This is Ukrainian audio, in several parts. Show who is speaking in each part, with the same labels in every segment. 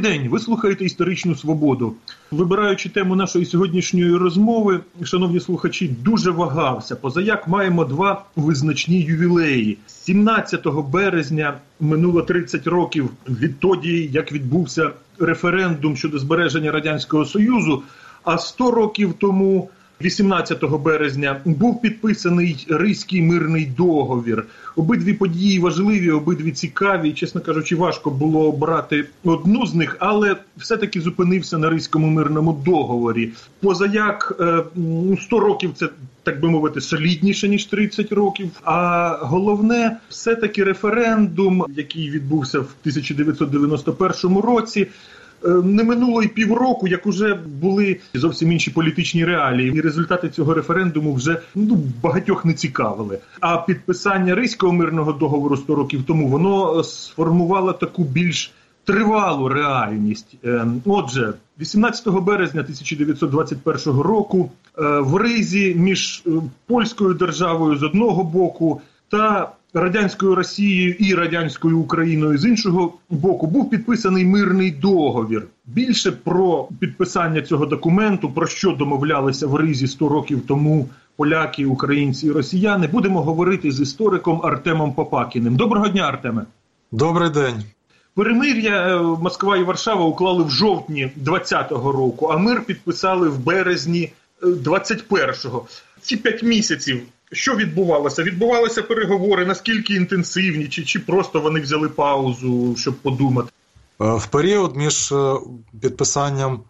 Speaker 1: Добрий день, ви слухаєте історичну свободу. Вибираючи тему нашої сьогоднішньої розмови, шановні слухачі, дуже вагався. Позаяк маємо два визначні ювілеї. 17 березня минуло 30 років відтоді, як відбувся референдум щодо збереження радянського союзу. А 100 років тому 18 березня був підписаний Ризький мирний договір. Обидві події важливі, обидві цікаві. Чесно кажучи, важко було обрати одну з них, але все-таки зупинився на Ризькому мирному договорі. Позаяк 100 е, років це. Так би мовити, солідніше ніж 30 років. А головне, все таки референдум, який відбувся в 1991 році, не минуло й півроку, як уже були зовсім інші політичні реалії, і результати цього референдуму вже ну багатьох не цікавили. А підписання Ризького мирного договору 100 років тому воно сформувало таку більш тривалу реальність. Е, отже, 18 березня 1921 року е, в Ризі між польською державою з одного боку та радянською Росією і радянською Україною з іншого боку був підписаний мирний договір. Більше про підписання цього документу, про що домовлялися в Ризі 100 років тому поляки, українці і росіяни, будемо говорити з істориком Артемом Попакіним. Доброго дня, Артеме.
Speaker 2: Добрий день.
Speaker 1: Перемир'я е, Москва і Варшава уклали в жовтні 20-го року, а мир підписали в березні 21-го. Е, Ці п'ять місяців що відбувалося? Відбувалися переговори, наскільки інтенсивні, чи, чи просто вони взяли паузу, щоб подумати?
Speaker 2: Е, в період між е, підписанням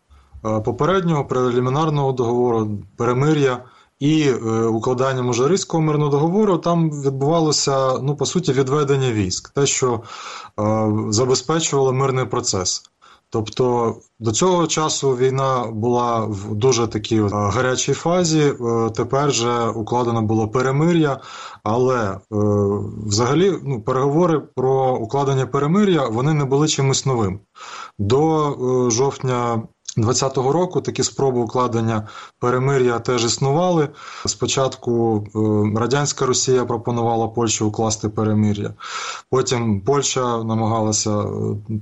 Speaker 2: е, попереднього прелімінарного договору перемир'я і укладанням Ужарицького мирного договору там відбувалося ну по суті відведення військ, те, що забезпечувало мирний процес. Тобто до цього часу війна була в дуже такій гарячій фазі. Е, тепер же укладено було перемир'я, але е, взагалі ну, переговори про укладення перемир'я вони не були чимось новим. До е, жовтня 2020 року такі спроби укладення перемир'я теж існували. Спочатку е, радянська Росія пропонувала Польщі укласти перемир'я, потім Польща намагалася е,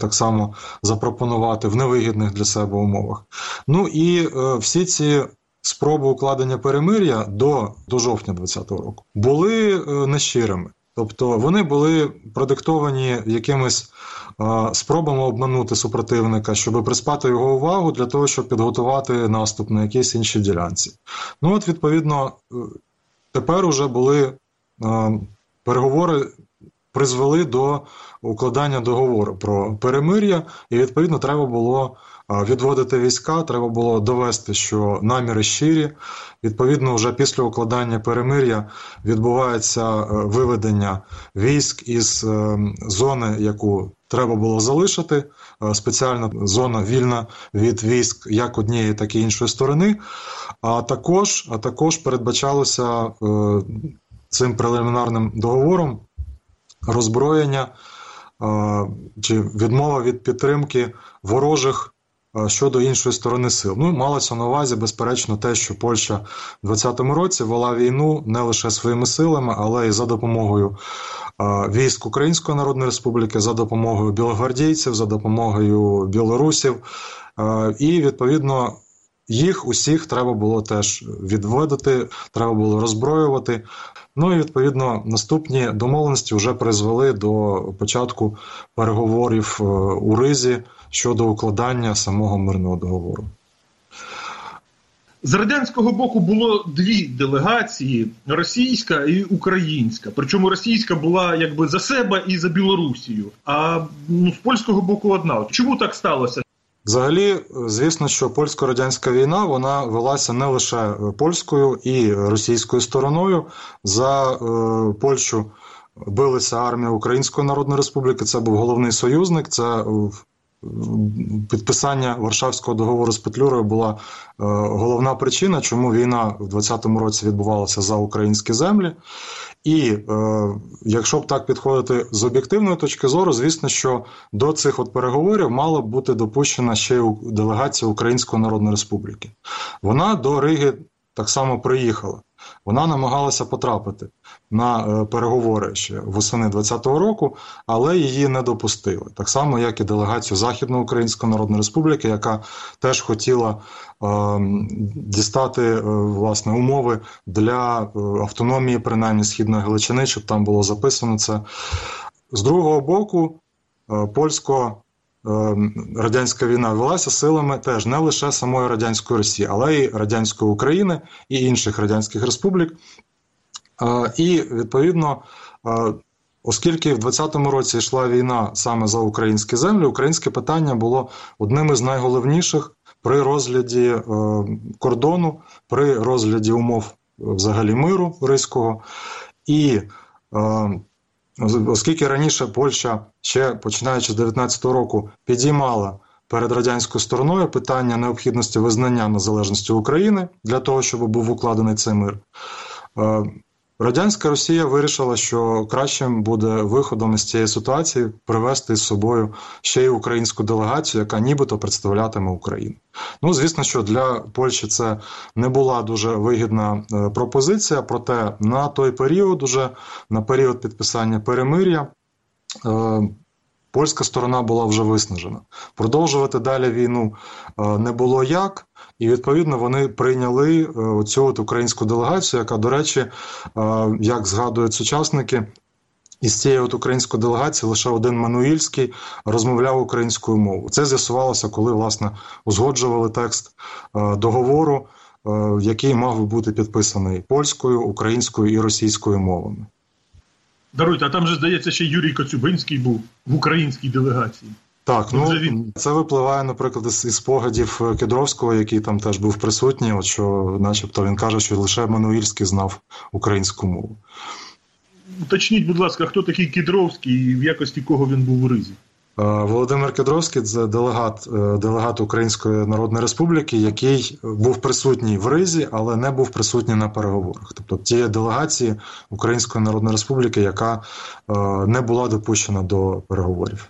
Speaker 2: так само запропонувати в невигідних для себе умовах. Ну і е, всі ці. Спроби укладення перемир'я до до жовтня 2020 року були нещирими. Тобто вони були продиктовані якимись е, спробами обманути супротивника, щоб приспати його увагу для того, щоб підготувати наступ на якійсь іншій ділянці. Ну от, відповідно, е, тепер уже були е, переговори. Призвели до укладання договору про перемир'я, і відповідно треба було відводити війська. Треба було довести, що наміри щирі. Відповідно, вже після укладання перемир'я відбувається е, виведення військ із е, зони, яку треба було залишити. Е, спеціальна зона вільна від військ як однієї, так і іншої сторони. А також, а також передбачалося цим прелімінарним договором роззброєння чи відмова від підтримки ворожих щодо іншої сторони сил. Ну, малося на увазі, безперечно, те, що Польща в 20-му році вела війну не лише своїми силами, але й за допомогою військ Української Народної Республіки, за допомогою білогвардійців, за допомогою білорусів. І відповідно. Їх усіх треба було теж відводити, треба було роззброювати. Ну і відповідно наступні домовленості вже призвели до початку переговорів е, у Ризі щодо укладання самого мирного договору.
Speaker 1: З радянського боку було дві делегації: російська і українська. Причому російська була якби за себе і за Білорусію. А ну, з польського боку одна. Чому так сталося?
Speaker 2: Взагалі, звісно, що польсько-радянська війна вона велася не лише польською і російською стороною. За е, Польщу билися армія Української Народної Республіки. Це був головний союзник. Це Підписання Варшавського договору з Петлюрою була е, головна причина, чому війна в 20-му році відбувалася за українські землі. І е, якщо б так підходити з об'єктивної точки зору, звісно, що до цих от переговорів мала б бути допущена ще й делегація Української Народної Республіки. Вона до Риги так само приїхала. Вона намагалася потрапити на переговори ще восени 20-го року, але її не допустили. Так само, як і делегацію Західноукраїнської Народної Республіки, яка теж хотіла е, дістати е, власне умови для е, автономії, принаймні східної Галичини, щоб там було записано це. З другого боку, е, польсько радянська війна велася силами теж не лише самої радянської Росії, але й радянської України і інших радянських республік. І відповідно, оскільки в 20-му році йшла війна саме за українські землі, українське питання було одним із найголовніших при розгляді е, кордону, при розгляді умов взагалі миру Ризького. І е, оскільки раніше Польща ще починаючи з 19-го року підіймала перед радянською стороною питання необхідності визнання незалежності України для того, щоб був укладений цей мир. Е, радянська Росія вирішила, що кращим буде виходом із цієї ситуації привести з собою ще й українську делегацію, яка нібито представлятиме Україну. Ну, звісно, що для Польщі це не була дуже вигідна е, пропозиція, проте на той період, уже на період підписання перемир'я. Польська сторона була вже виснажена. Продовжувати далі війну е, не було як, і відповідно вони прийняли е, цю от українську делегацію, яка, до речі, е, як згадують сучасники. Із цієї от української делегації лише один Мануїльський розмовляв українською мовою. Це з'ясувалося, коли власне узгоджували текст договору, який мав би бути підписаний польською, українською і російською мовами.
Speaker 1: Даруйте, а там же здається, ще Юрій Коцюбинський був в українській делегації.
Speaker 2: Так, ну він... це випливає, наприклад, із спогадів е, Кедровського, який там теж був присутній, от що, начебто, він каже, що лише Мануїльський знав українську мову.
Speaker 1: Уточніть, будь ласка, хто такий Кедровський і в якості кого він був у Ризі?
Speaker 2: Е, Володимир Кедровський це делегат е, делегат Української Народної Республіки, який був присутній в Ризі, але не був присутній на переговорах. Тобто тієї делегації Української Народної Республіки, яка е, не була допущена до переговорів.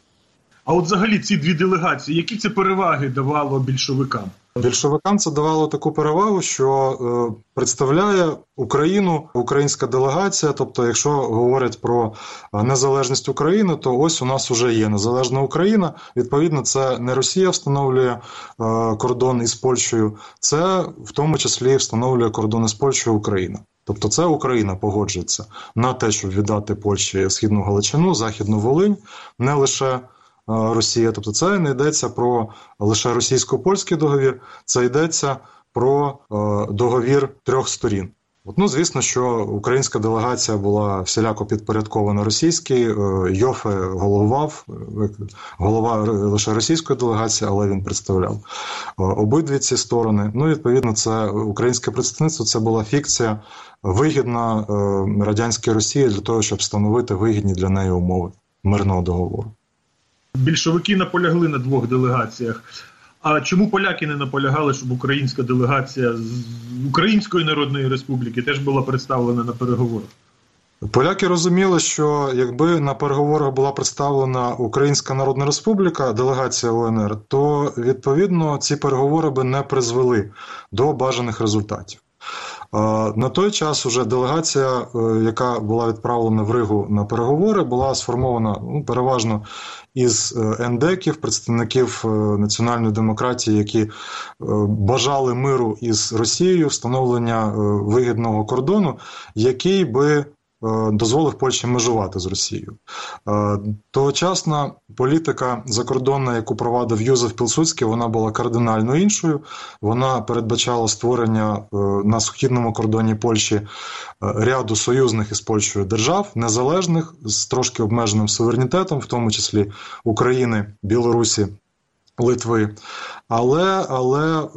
Speaker 1: А от взагалі ці дві делегації, які це переваги давало більшовикам?
Speaker 2: Більшовикам це давало таку перевагу, що е, представляє Україну українська делегація. Тобто, якщо говорять про е, незалежність України, то ось у нас вже є незалежна Україна. Відповідно, це не Росія встановлює е, кордон із Польщею, це в тому числі встановлює кордон із Польщею Україна. Тобто, це Україна погоджується на те, щоб віддати Польщі східну Галичину, Західну Волинь, не лише. Росія. Тобто, це не йдеться про лише російсько-польський договір, це йдеться про договір трьох сторін. От, ну, звісно, що українська делегація була всіляко підпорядкована російській. Е, Йофе головував, е, голова лише російської делегації, але він представляв е, обидві ці сторони. Ну, відповідно, це українське представництво це була фікція вигідна радянській Росії для того, щоб встановити вигідні для неї умови мирного договору
Speaker 1: більшовики наполягли на двох делегаціях. А чому поляки не наполягали, щоб українська делегація з Української Народної Республіки теж була представлена на переговорах?
Speaker 2: Поляки розуміли, що якби на переговорах була представлена Українська Народна Республіка, делегація УНР, то відповідно ці переговори би не призвели до бажаних результатів. На той час уже делегація, е, яка була відправлена в Ригу на переговори, була сформована ну, переважно із е, ендеків, представників е, національної демократії, які бажали миру із Росією, встановлення вигідного кордону, який би Е, дозволив Польщі межувати з Росією. Е, тогочасна політика закордонна, яку провадив Юзеф Пілсудський, вона була кардинально іншою. Вона передбачала створення е, на східному кордоні Польщі ряду союзних із Польщею держав, незалежних з трошки обмеженим суверенітетом, в тому числі України, Білорусі. Литви, але але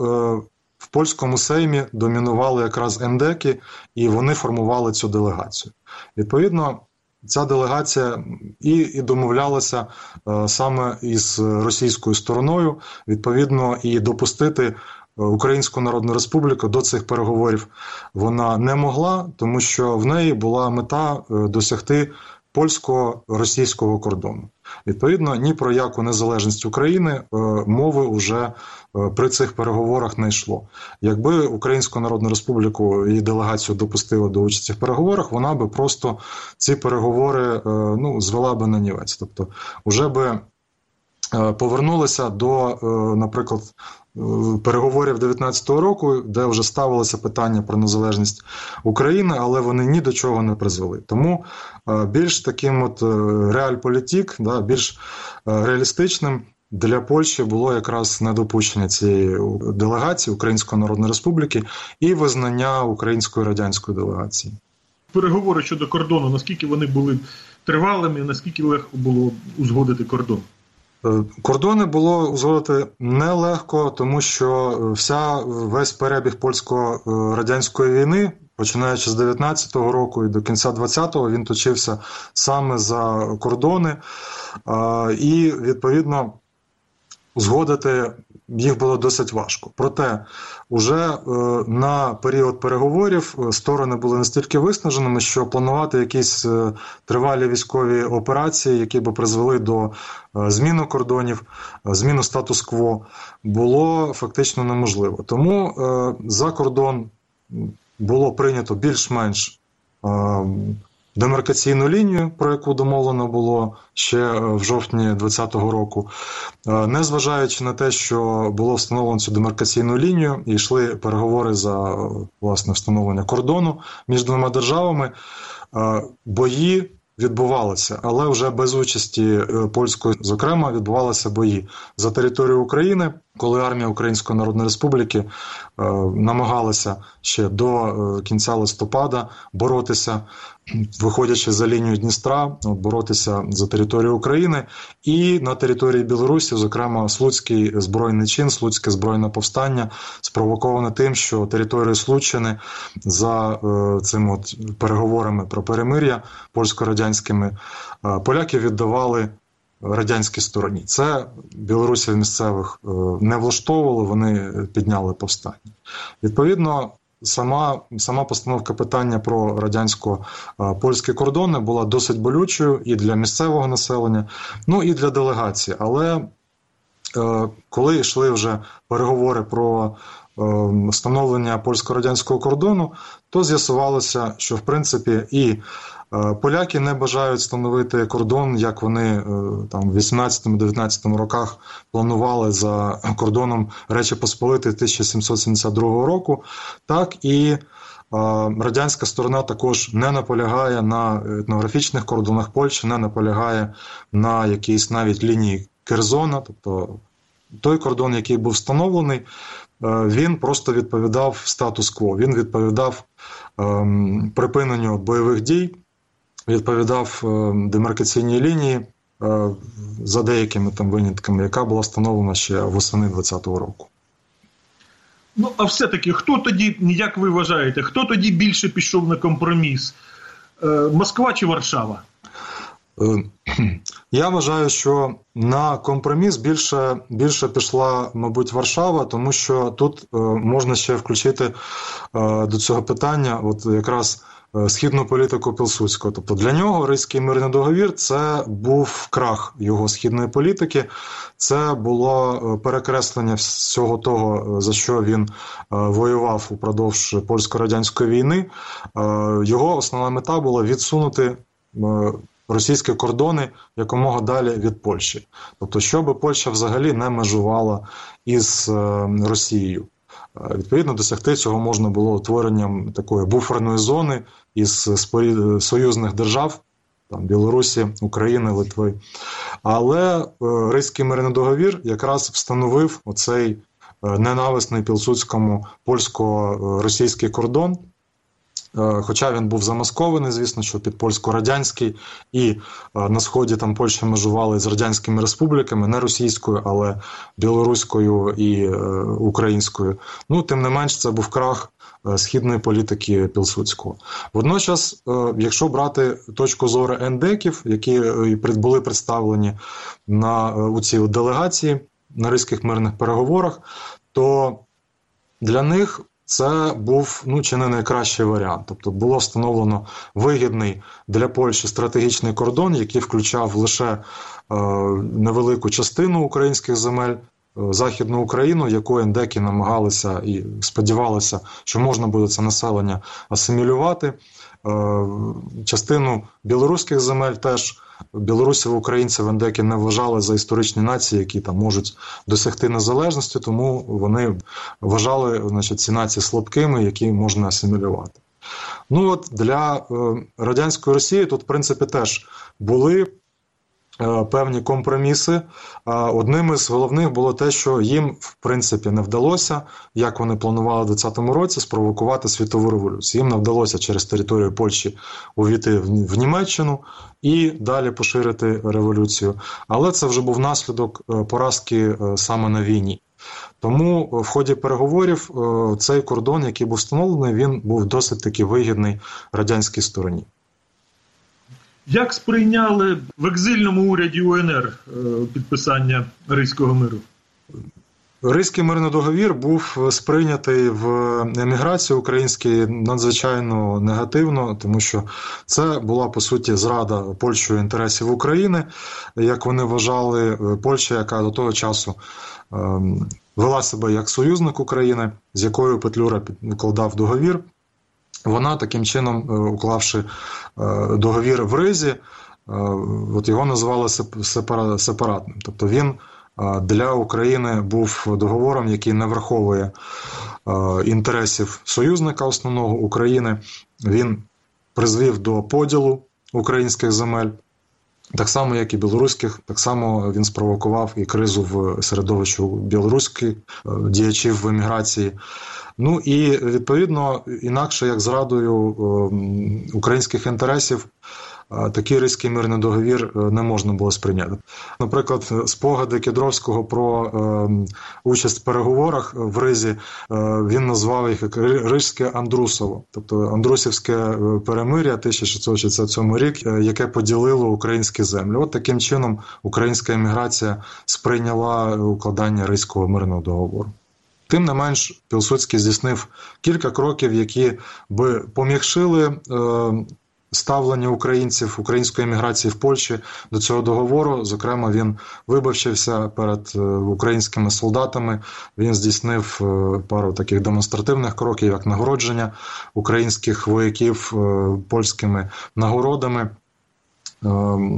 Speaker 2: польському сеймі домінували якраз ендеки, і вони формували цю делегацію. Відповідно, ця делегація і і домовлялася е, саме із російською стороною, відповідно, і допустити. Е, Українську Народну Республіку до цих переговорів вона не могла, тому що в неї була мета е, досягти польсько-російського кордону. Відповідно, ні про яку незалежність України е, мови вже е, при цих переговорах не йшло. Якби Українську Народну Республіку і делегацію допустили до участі в переговорах, вона би просто ці переговори е, ну, звела би на нівець. Тобто, вже би повернулися до, наприклад, переговорів 19-го року, де вже ставилося питання про незалежність України, але вони ні до чого не призвели. Тому е, більш таким от е, реальполітік, да, більш е, реалістичним. Для Польщі було якраз недопущення цієї делегації Української Народної Республіки і визнання української радянської делегації.
Speaker 1: Переговори щодо кордону, наскільки вони були тривалими, наскільки легко було узгодити кордон?
Speaker 2: Е, кордони було узгодити нелегко, тому що вся весь перебіг польсько-радянської війни, починаючи з 19-го року і до кінця 20-го, він точився саме за кордони, і відповідно узгодити їх було досить важко. Проте, уже е, на період переговорів е, сторони були настільки виснаженими, що планувати якісь е, тривалі військові операції, які би призвели до зміни кордонів, зміну статус-кво, було фактично неможливо. Тому за кордон було прийнято більш-менш демаркаційну лінію, про яку домовлено було ще е, в жовтні 2020 року, е, незважаючи на те, що було встановлено цю демаркаційну лінію, і йшли переговори за власне встановлення кордону між двома державами, е, бої. Відбувалися, але вже без участі польської, зокрема, відбувалися бої за територію України, коли армія Української Народної Республіки намагалася ще до кінця листопада боротися виходячи за лінію Дністра, боротися за територію України і на території Білорусі, зокрема Слуцький збройний чин, Слуцьке збройне повстання, спровоковане тим, що територію Случини за е, цим от переговорами про перемир'я польсько-радянськими е, поляки віддавали. Радянській стороні це білорусів місцевих е, не влаштовували, вони підняли повстання. Відповідно, сама сама постановка питання про радянсько-польські кордони була досить болючою і для місцевого населення, ну і для делегації. Але е, коли йшли вже переговори про е, встановлення польсько-радянського кордону, то з'ясувалося, що в принципі і поляки не бажають встановити кордон, як вони е, там в 18-19 роках планували за кордоном Речі Посполити 1772 року, так і е, радянська сторона також не наполягає на етнографічних кордонах Польщі, не наполягає на якійсь навіть лінії Керзона, тобто той кордон, який був встановлений, він просто відповідав статус-кво. Він відповідав ем, припиненню бойових дій відповідав е, демаркаційній лінії е, за деякими там винятками, яка була встановлена ще восени 2020 року.
Speaker 1: Ну, а все-таки, хто тоді, як ви вважаєте, хто тоді більше пішов на компроміс? Е, Москва чи Варшава?
Speaker 2: Я вважаю, що на компроміс більше більше пішла, мабуть, Варшава, тому що тут можна ще включити до цього питання, от якраз східну політику Пілсудського. Тобто для нього Ризький мирний договір це був крах його східної політики, це було е, перекреслення всього того, е, за що він воював упродовж польсько-радянської війни. Його основна мета була відсунути. Російські кордони якомога далі від Польщі, тобто, щоб Польща взагалі не межувала із Росією. Відповідно, досягти цього можна було утворенням такої буферної зони із союзних держав, там Білорусі, України, Литви. Але е, Ризький мирний договір якраз встановив оцей е, ненависний пілсудському польсько-російський кордон. Е, хоча він був замаскований, звісно, що під польсько-радянський, і е, на сході там Польща межували з радянськими республіками, не російською, але білоруською і е, українською. Ну, тим не менш, це був крах східної політики Пілсудського. Водночас, якщо брати точку зору ендеків, які були представлені на у цій делегації на ризьких мирних переговорах, то для них це був ну чи не найкращий варіант. Тобто було встановлено вигідний для Польщі стратегічний кордон, який включав лише е, невелику частину українських земель. Е, Західну Україну, яку ендеки намагалися і сподівалися, що можна буде це населення асимілювати. Е, частину білоруських земель теж білорусів, українців ендеки не вважали за історичні нації, які там можуть досягти незалежності, тому вони вважали значить, ці нації слабкими, які можна асимілювати. Ну от для е, радянської Росії тут, в принципі, теж були певні компроміси. Одним із головних було те, що їм в принципі не вдалося, як вони планували у 2020 році, спровокувати світову революцію. Їм не вдалося через територію Польщі увійти в Німеччину і далі поширити революцію. Але це вже був наслідок е, поразки е, саме на війні. Тому в ході переговорів цей кордон, який був встановлений, він був досить таки вигідний радянській стороні.
Speaker 1: Як сприйняли в екзильному уряді УНР е, підписання Ризького миру?
Speaker 2: Ризький мирний договір був сприйнятий в еміграції українській надзвичайно негативно, тому що це була по суті зрада Польщею інтересів України, як вони вважали, Польща, яка до того часу ем, вела себе як союзник України, з якою Петлюра підкладав договір. Вона таким чином, е, уклавши е, договір в Ризі, е, от його називали сепаратним. Тобто він для України був договором, який не враховує інтересів союзника основного України. Він призвів до поділу українських земель. Так само, як і білоруських, так само він спровокував і кризу в середовищі білоруських діячів в еміграції. Ну і відповідно, інакше як зрадою ем, українських інтересів. Е, такий ризький мирний договір е, не можна було сприйняти. Наприклад, спогади Кедровського про е, участь в переговорах в Ризі е, він назвав їх як Ризьке Андрусово, тобто Андрусівське е, перемир'я 1667 рік, яке поділило українські землі. От таким чином українська еміграція сприйняла укладання Ризького мирного договору. Тим не менш, Пілсудський здійснив кілька кроків, які би пом'якшили е, ставлення українців української еміграції в Польщі до цього договору. Зокрема, він вибачився перед е, українськими солдатами. Він здійснив е, пару таких демонстративних кроків, як нагородження українських вояків польськими нагородами.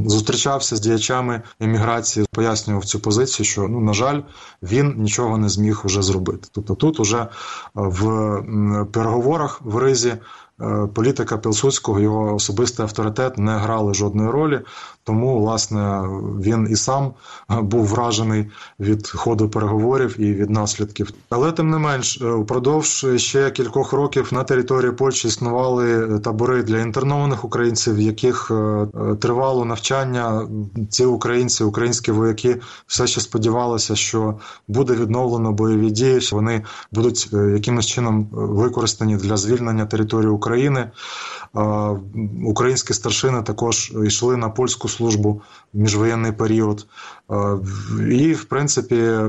Speaker 2: Зустрічався з діячами еміграції, пояснював цю позицію, що ну на жаль, він нічого не зміг вже зробити. Тобто, тут уже е, в переговорах в Ризі Е, політика Пілсудського, його особистий авторитет не грали жодної ролі, тому власне він і сам е, був вражений від ходу переговорів і від наслідків. Але тим не менш, е, упродовж ще кількох років на території Польщі існували табори для інтернованих українців, в яких тривало навчання. Ці українці, українські вояки, все ще сподівалися, що буде відновлено бойові дії, що вони будуть якимось чином використані для звільнення території України. України. Українські старшини також йшли на польську службу в міжвоєнний період. І, в принципі,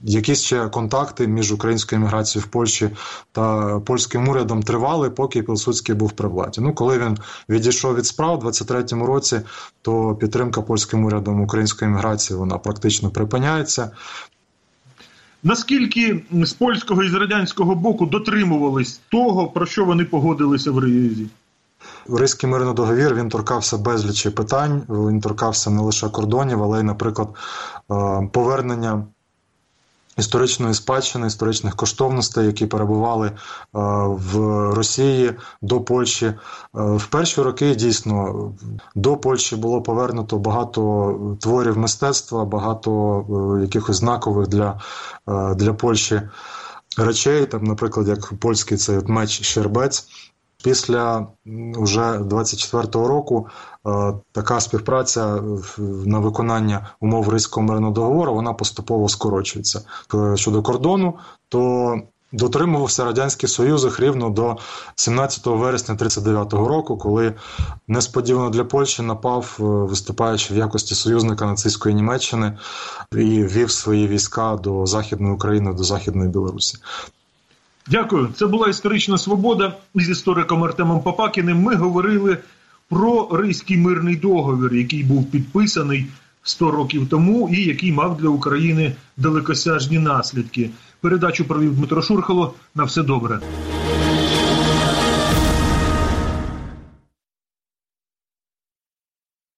Speaker 2: якісь ще контакти між українською еміграцією в Польщі та польським урядом тривали, поки Пілсудський був при владі. Ну, коли він відійшов від справ у 23-му році, то підтримка польським урядом української еміграції вона практично припиняється.
Speaker 1: Наскільки з польського і з радянського боку дотримувались того, про що вони погодилися в Ризі?
Speaker 2: Ризький мирний договір він торкався безлічі питань. Він торкався не лише кордонів, але й, наприклад, е, повернення історичної спадщини, історичних коштовностей, які перебували е, в Росії до Польщі. Е, в перші роки дійсно до Польщі було повернуто багато творів мистецтва, багато е, якихось знакових для, для Польщі речей. Там, наприклад, як польський цей от меч Щербець. Після вже 24-го року е, така співпраця на виконання умов Ризького мирного договору вона поступово скорочується. Щодо кордону, то дотримувався радянський союз рівно до 17 вересня 39-го року, коли несподівано для Польщі напав, е, виступаючи в якості союзника нацистської Німеччини і вів свої війська до Західної України, до Західної Білорусі.
Speaker 1: Дякую. Це була історична свобода. З істориком Артемом Папакіним ми говорили про Ризький мирний договір, який був підписаний 100 років тому і який мав для України далекосяжні наслідки. Передачу провів Дмитро Шурхало. На все добре.